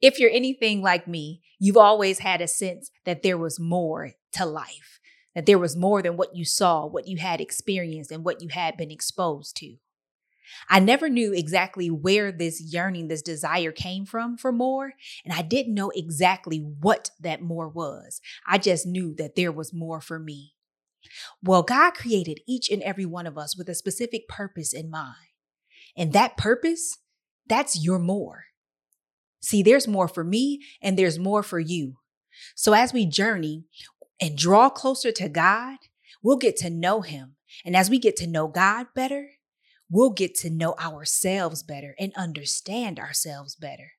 If you're anything like me, you've always had a sense that there was more to life, that there was more than what you saw, what you had experienced, and what you had been exposed to. I never knew exactly where this yearning, this desire came from for more, and I didn't know exactly what that more was. I just knew that there was more for me. Well, God created each and every one of us with a specific purpose in mind. And that purpose, that's your more. See, there's more for me and there's more for you. So as we journey and draw closer to God, we'll get to know Him. And as we get to know God better, we'll get to know ourselves better and understand ourselves better.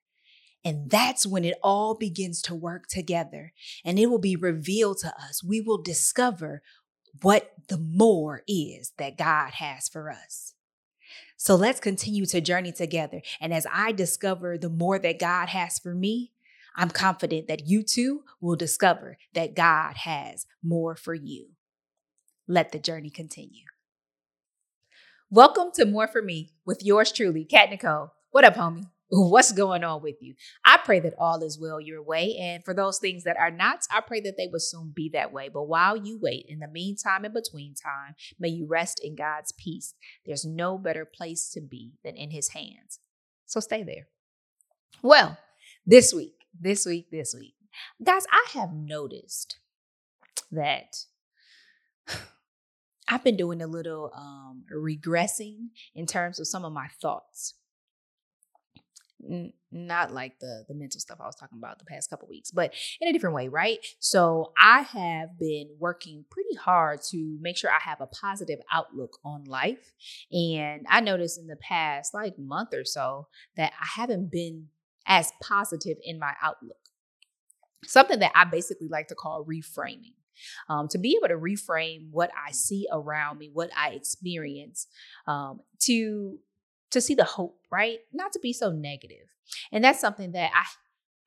And that's when it all begins to work together and it will be revealed to us. We will discover what the more is that God has for us. So let's continue to journey together. And as I discover the more that God has for me, I'm confident that you too will discover that God has more for you. Let the journey continue. Welcome to More For Me with yours truly, Kat Nicole. What up, homie? What's going on with you? I pray that all is well your way. And for those things that are not, I pray that they will soon be that way. But while you wait, in the meantime, in between time, may you rest in God's peace. There's no better place to be than in his hands. So stay there. Well, this week, this week, this week, guys, I have noticed that I've been doing a little um, regressing in terms of some of my thoughts. N- not like the the mental stuff I was talking about the past couple weeks, but in a different way, right? So I have been working pretty hard to make sure I have a positive outlook on life, and I noticed in the past like month or so that I haven't been as positive in my outlook. Something that I basically like to call reframing um, to be able to reframe what I see around me, what I experience, um, to to see the hope, right? Not to be so negative. And that's something that I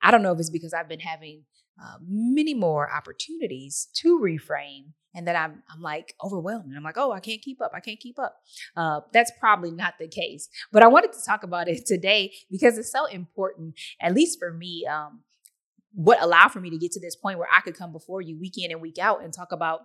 I don't know if it's because I've been having uh, many more opportunities to reframe and that I'm I'm like overwhelmed and I'm like, oh, I can't keep up. I can't keep up. Uh, that's probably not the case. But I wanted to talk about it today because it's so important, at least for me. Um, what allowed for me to get to this point where I could come before you week in and week out and talk about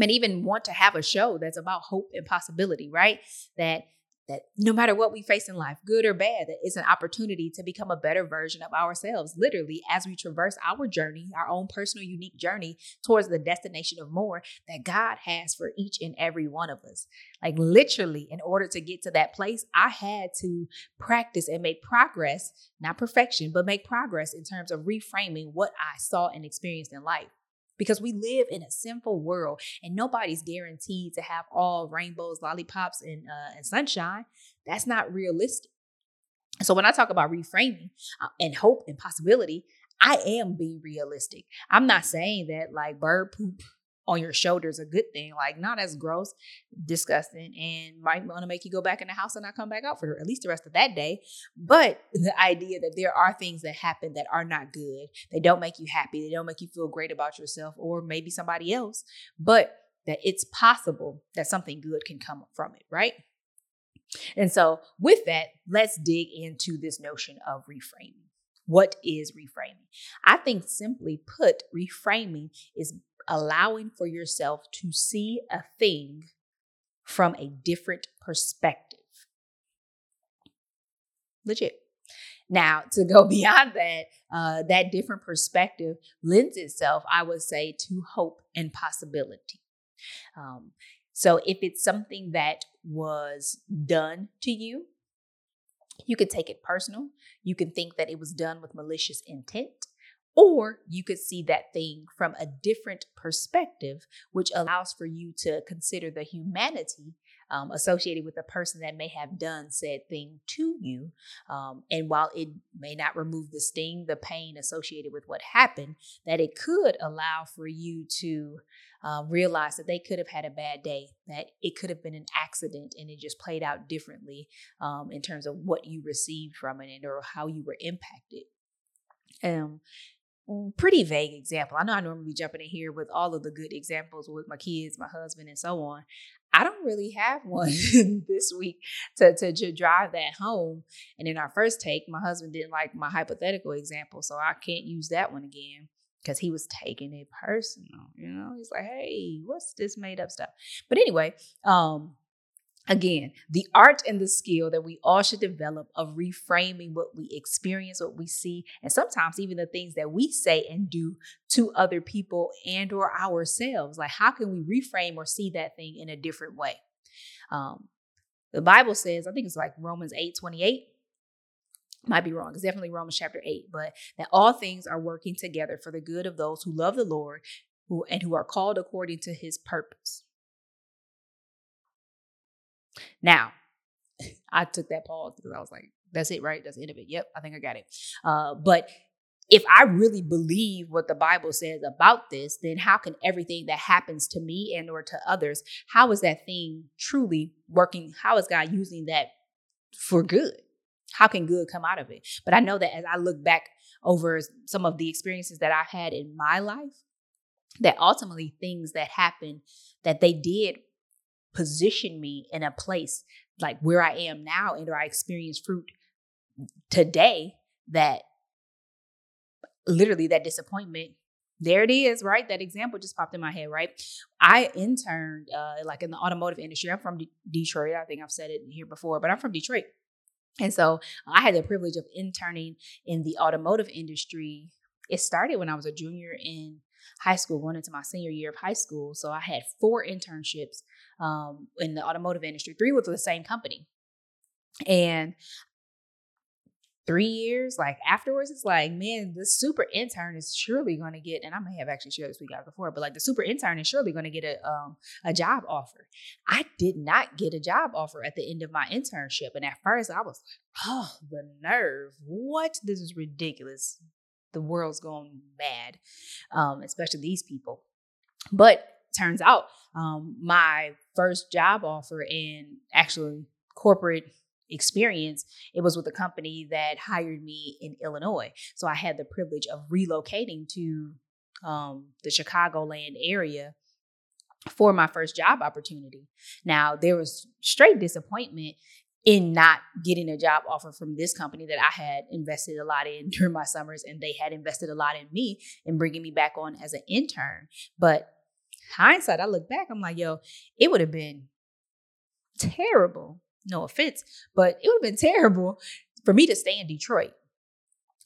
and even want to have a show that's about hope and possibility, right? That that no matter what we face in life, good or bad, that it's an opportunity to become a better version of ourselves, literally, as we traverse our journey, our own personal, unique journey towards the destination of more that God has for each and every one of us. Like, literally, in order to get to that place, I had to practice and make progress, not perfection, but make progress in terms of reframing what I saw and experienced in life because we live in a sinful world and nobody's guaranteed to have all rainbows, lollipops, and, uh, and sunshine. That's not realistic. So when I talk about reframing uh, and hope and possibility, I am being realistic. I'm not saying that like bird poop on your shoulders a good thing. Like, not as gross, disgusting, and might want to make you go back in the house and not come back out for at least the rest of that day. But the idea that there are things that happen that are not good, they don't make you happy, they don't make you feel great about yourself or maybe somebody else, but that it's possible that something good can come from it, right? And so, with that, let's dig into this notion of reframing. What is reframing? I think simply put, reframing is allowing for yourself to see a thing from a different perspective. Legit. Now, to go beyond that, uh, that different perspective lends itself, I would say, to hope and possibility. Um, so, if it's something that was done to you, you could take it personal. You can think that it was done with malicious intent. Or you could see that thing from a different perspective, which allows for you to consider the humanity um, associated with the person that may have done said thing to you. Um, and while it may not remove the sting, the pain associated with what happened, that it could allow for you to uh, realize that they could have had a bad day, that it could have been an accident and it just played out differently um, in terms of what you received from it or how you were impacted. Um, pretty vague example. I know I normally be jumping in here with all of the good examples with my kids, my husband, and so on. I don't really have one this week to, to, to drive that home. And in our first take, my husband didn't like my hypothetical example, so I can't use that one again because he was taking it personal. You know, he's like, "Hey, what's this made up stuff?" But anyway, um, Again, the art and the skill that we all should develop of reframing what we experience, what we see, and sometimes even the things that we say and do to other people and or ourselves. Like how can we reframe or see that thing in a different way? Um, the Bible says, I think it's like Romans 8, 28. Might be wrong. It's definitely Romans chapter 8, but that all things are working together for the good of those who love the Lord who and who are called according to his purpose. Now, I took that pause because I was like, that's it, right? That's the end of it. Yep, I think I got it. Uh, but if I really believe what the Bible says about this, then how can everything that happens to me and or to others, how is that thing truly working? How is God using that for good? How can good come out of it? But I know that as I look back over some of the experiences that I've had in my life, that ultimately things that happened that they did position me in a place like where I am now and or I experience fruit today that literally that disappointment there it is right? That example just popped in my head right? I interned uh, like in the automotive industry. I'm from D- detroit. I think i've said it here before but i'm from detroit. And so i had the privilege of interning in the automotive industry. It started when i was a junior in high school, going into my senior year of high school. So I had four internships um, in the automotive industry, three with the same company. And three years, like afterwards, it's like, man, the super intern is surely going to get, and I may have actually shared this week out before, but like the super intern is surely going to get a um, a job offer. I did not get a job offer at the end of my internship, and at first I was like, oh, the nerve! What? This is ridiculous the world's going mad, um, especially these people. But turns out um, my first job offer in actually corporate experience, it was with a company that hired me in Illinois. So I had the privilege of relocating to um, the Chicagoland area for my first job opportunity. Now, there was straight disappointment in not getting a job offer from this company that I had invested a lot in during my summers, and they had invested a lot in me and bringing me back on as an intern. But hindsight, I look back, I'm like, yo, it would have been terrible. No offense, but it would have been terrible for me to stay in Detroit.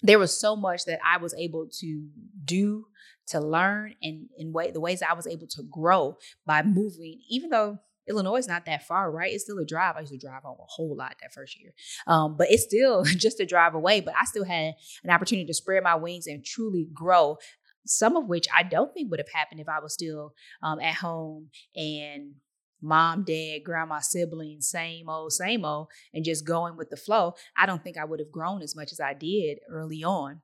There was so much that I was able to do, to learn, and in way the ways I was able to grow by moving, even though Illinois is not that far, right? It's still a drive. I used to drive home a whole lot that first year. Um, but it's still just a drive away. But I still had an opportunity to spread my wings and truly grow. Some of which I don't think would have happened if I was still um, at home and mom, dad, grandma, siblings, same old, same old, and just going with the flow. I don't think I would have grown as much as I did early on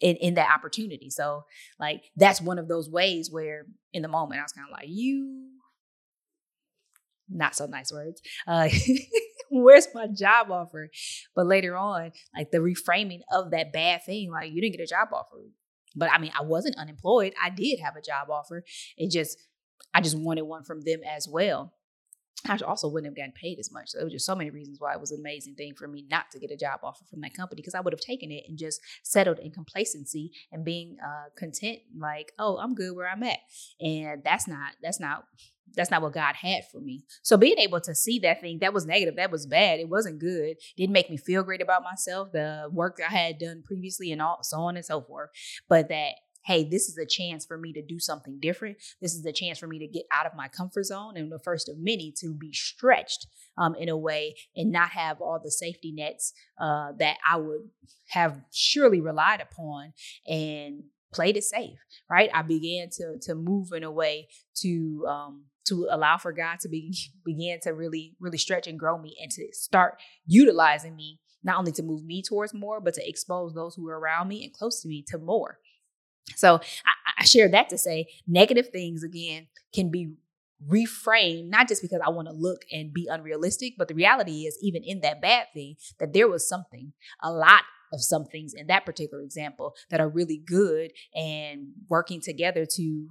in, in that opportunity. So, like, that's one of those ways where in the moment I was kind of like, you not so nice words. Uh, where's my job offer? But later on, like the reframing of that bad thing, like you didn't get a job offer. But I mean, I wasn't unemployed. I did have a job offer. It just, I just wanted one from them as well. I also wouldn't have gotten paid as much. So there was just so many reasons why it was an amazing thing for me not to get a job offer from that company because I would have taken it and just settled in complacency and being uh, content, like, oh, I'm good where I'm at. And that's not that's not that's not what God had for me. So being able to see that thing that was negative, that was bad, it wasn't good, didn't make me feel great about myself, the work I had done previously, and all so on and so forth. But that hey, this is a chance for me to do something different. This is a chance for me to get out of my comfort zone and the first of many to be stretched um, in a way and not have all the safety nets uh, that I would have surely relied upon and played it safe, right? I began to to move in a way to um, to allow for God to be begin to really, really stretch and grow me and to start utilizing me, not only to move me towards more, but to expose those who are around me and close to me to more. So I, I share that to say negative things again can be reframed, not just because I want to look and be unrealistic, but the reality is, even in that bad thing, that there was something, a lot of some things in that particular example that are really good and working together to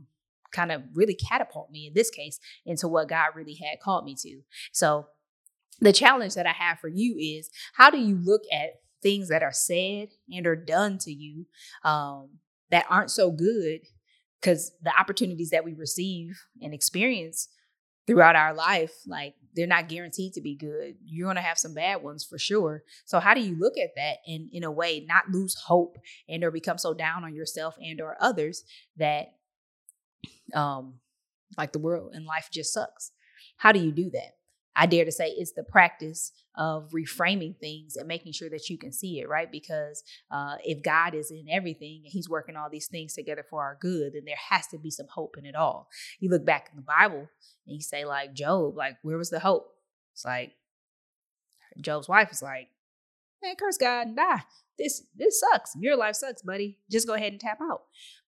kind of really catapult me in this case into what God really had called me to. So the challenge that I have for you is how do you look at things that are said and are done to you um, that aren't so good because the opportunities that we receive and experience throughout our life like they're not guaranteed to be good. You're going to have some bad ones for sure. So how do you look at that and in a way not lose hope and or become so down on yourself and or others that um like the world and life just sucks? How do you do that I dare to say it's the practice of reframing things and making sure that you can see it, right? Because uh, if God is in everything and He's working all these things together for our good, then there has to be some hope in it all. You look back in the Bible and you say, like Job, like, where was the hope? It's like Job's wife is like, man, curse God and die. This this sucks. Your life sucks, buddy. Just go ahead and tap out.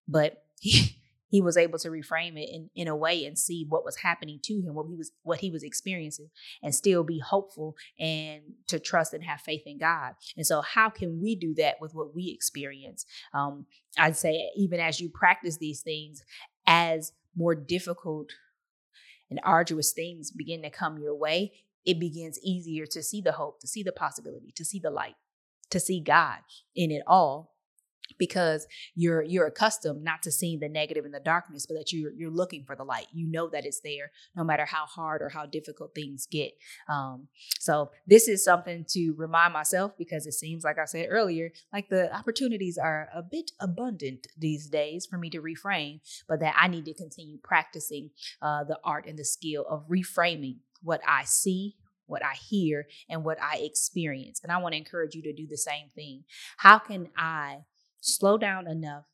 But he he was able to reframe it in, in a way and see what was happening to him, what he was what he was experiencing, and still be hopeful and to trust and have faith in God. And so, how can we do that with what we experience? Um, I'd say even as you practice these things, as more difficult and arduous things begin to come your way, it begins easier to see the hope, to see the possibility, to see the light, to see God in it all because you're you're accustomed not to seeing the negative in the darkness but that you're you're looking for the light you know that it's there no matter how hard or how difficult things get um, so this is something to remind myself because it seems like i said earlier like the opportunities are a bit abundant these days for me to reframe but that i need to continue practicing uh, the art and the skill of reframing what i see what I hear and what I experience. And I want to encourage you to do the same thing. How can I slow down enough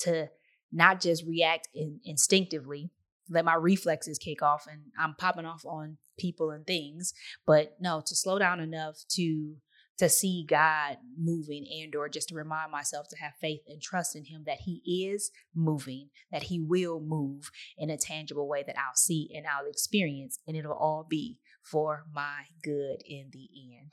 to not just react in, instinctively, let my reflexes kick off and I'm popping off on people and things, but no, to slow down enough to to see God moving and or just to remind myself to have faith and trust in him that he is moving, that he will move in a tangible way that I'll see and I'll experience and it'll all be for my good in the end.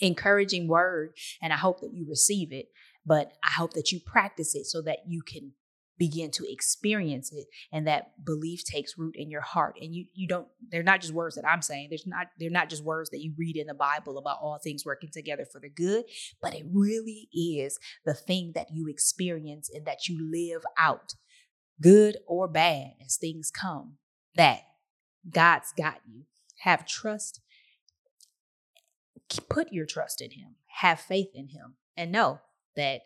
Encouraging word and I hope that you receive it but I hope that you practice it so that you can begin to experience it and that belief takes root in your heart. And you you don't they're not just words that I'm saying. There's not they're not just words that you read in the Bible about all things working together for the good but it really is the thing that you experience and that you live out good or bad as things come that God's got you. Have trust. Put your trust in him. Have faith in him. And know that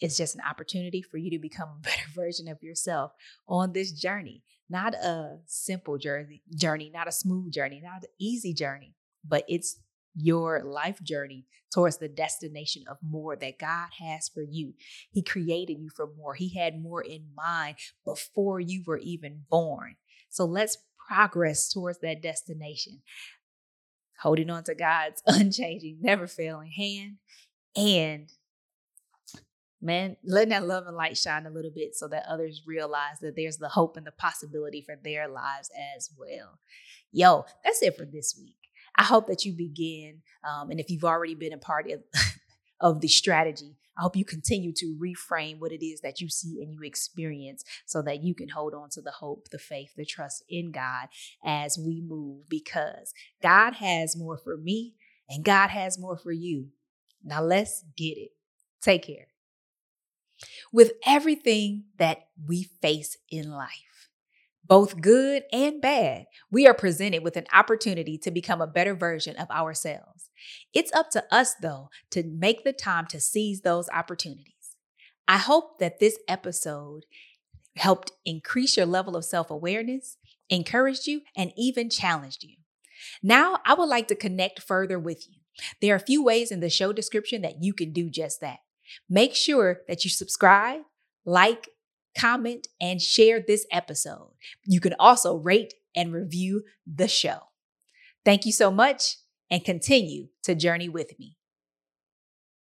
it's just an opportunity for you to become a better version of yourself on this journey. Not a simple journey, journey, not a smooth journey, not an easy journey, but it's your life journey towards the destination of more that God has for you. He created you for more. He had more in mind before you were even born. So let's progress towards that destination, holding on to God's unchanging, never failing hand and man, letting that love and light shine a little bit so that others realize that there's the hope and the possibility for their lives as well. Yo, that's it for this week. I hope that you begin, um, and if you've already been a part of, of the strategy, I hope you continue to reframe what it is that you see and you experience so that you can hold on to the hope, the faith, the trust in God as we move because God has more for me and God has more for you. Now let's get it. Take care with everything that we face in life. Both good and bad, we are presented with an opportunity to become a better version of ourselves. It's up to us, though, to make the time to seize those opportunities. I hope that this episode helped increase your level of self awareness, encouraged you, and even challenged you. Now, I would like to connect further with you. There are a few ways in the show description that you can do just that. Make sure that you subscribe, like, comment, and share this episode. You can also rate and review the show. Thank you so much and continue to journey with me.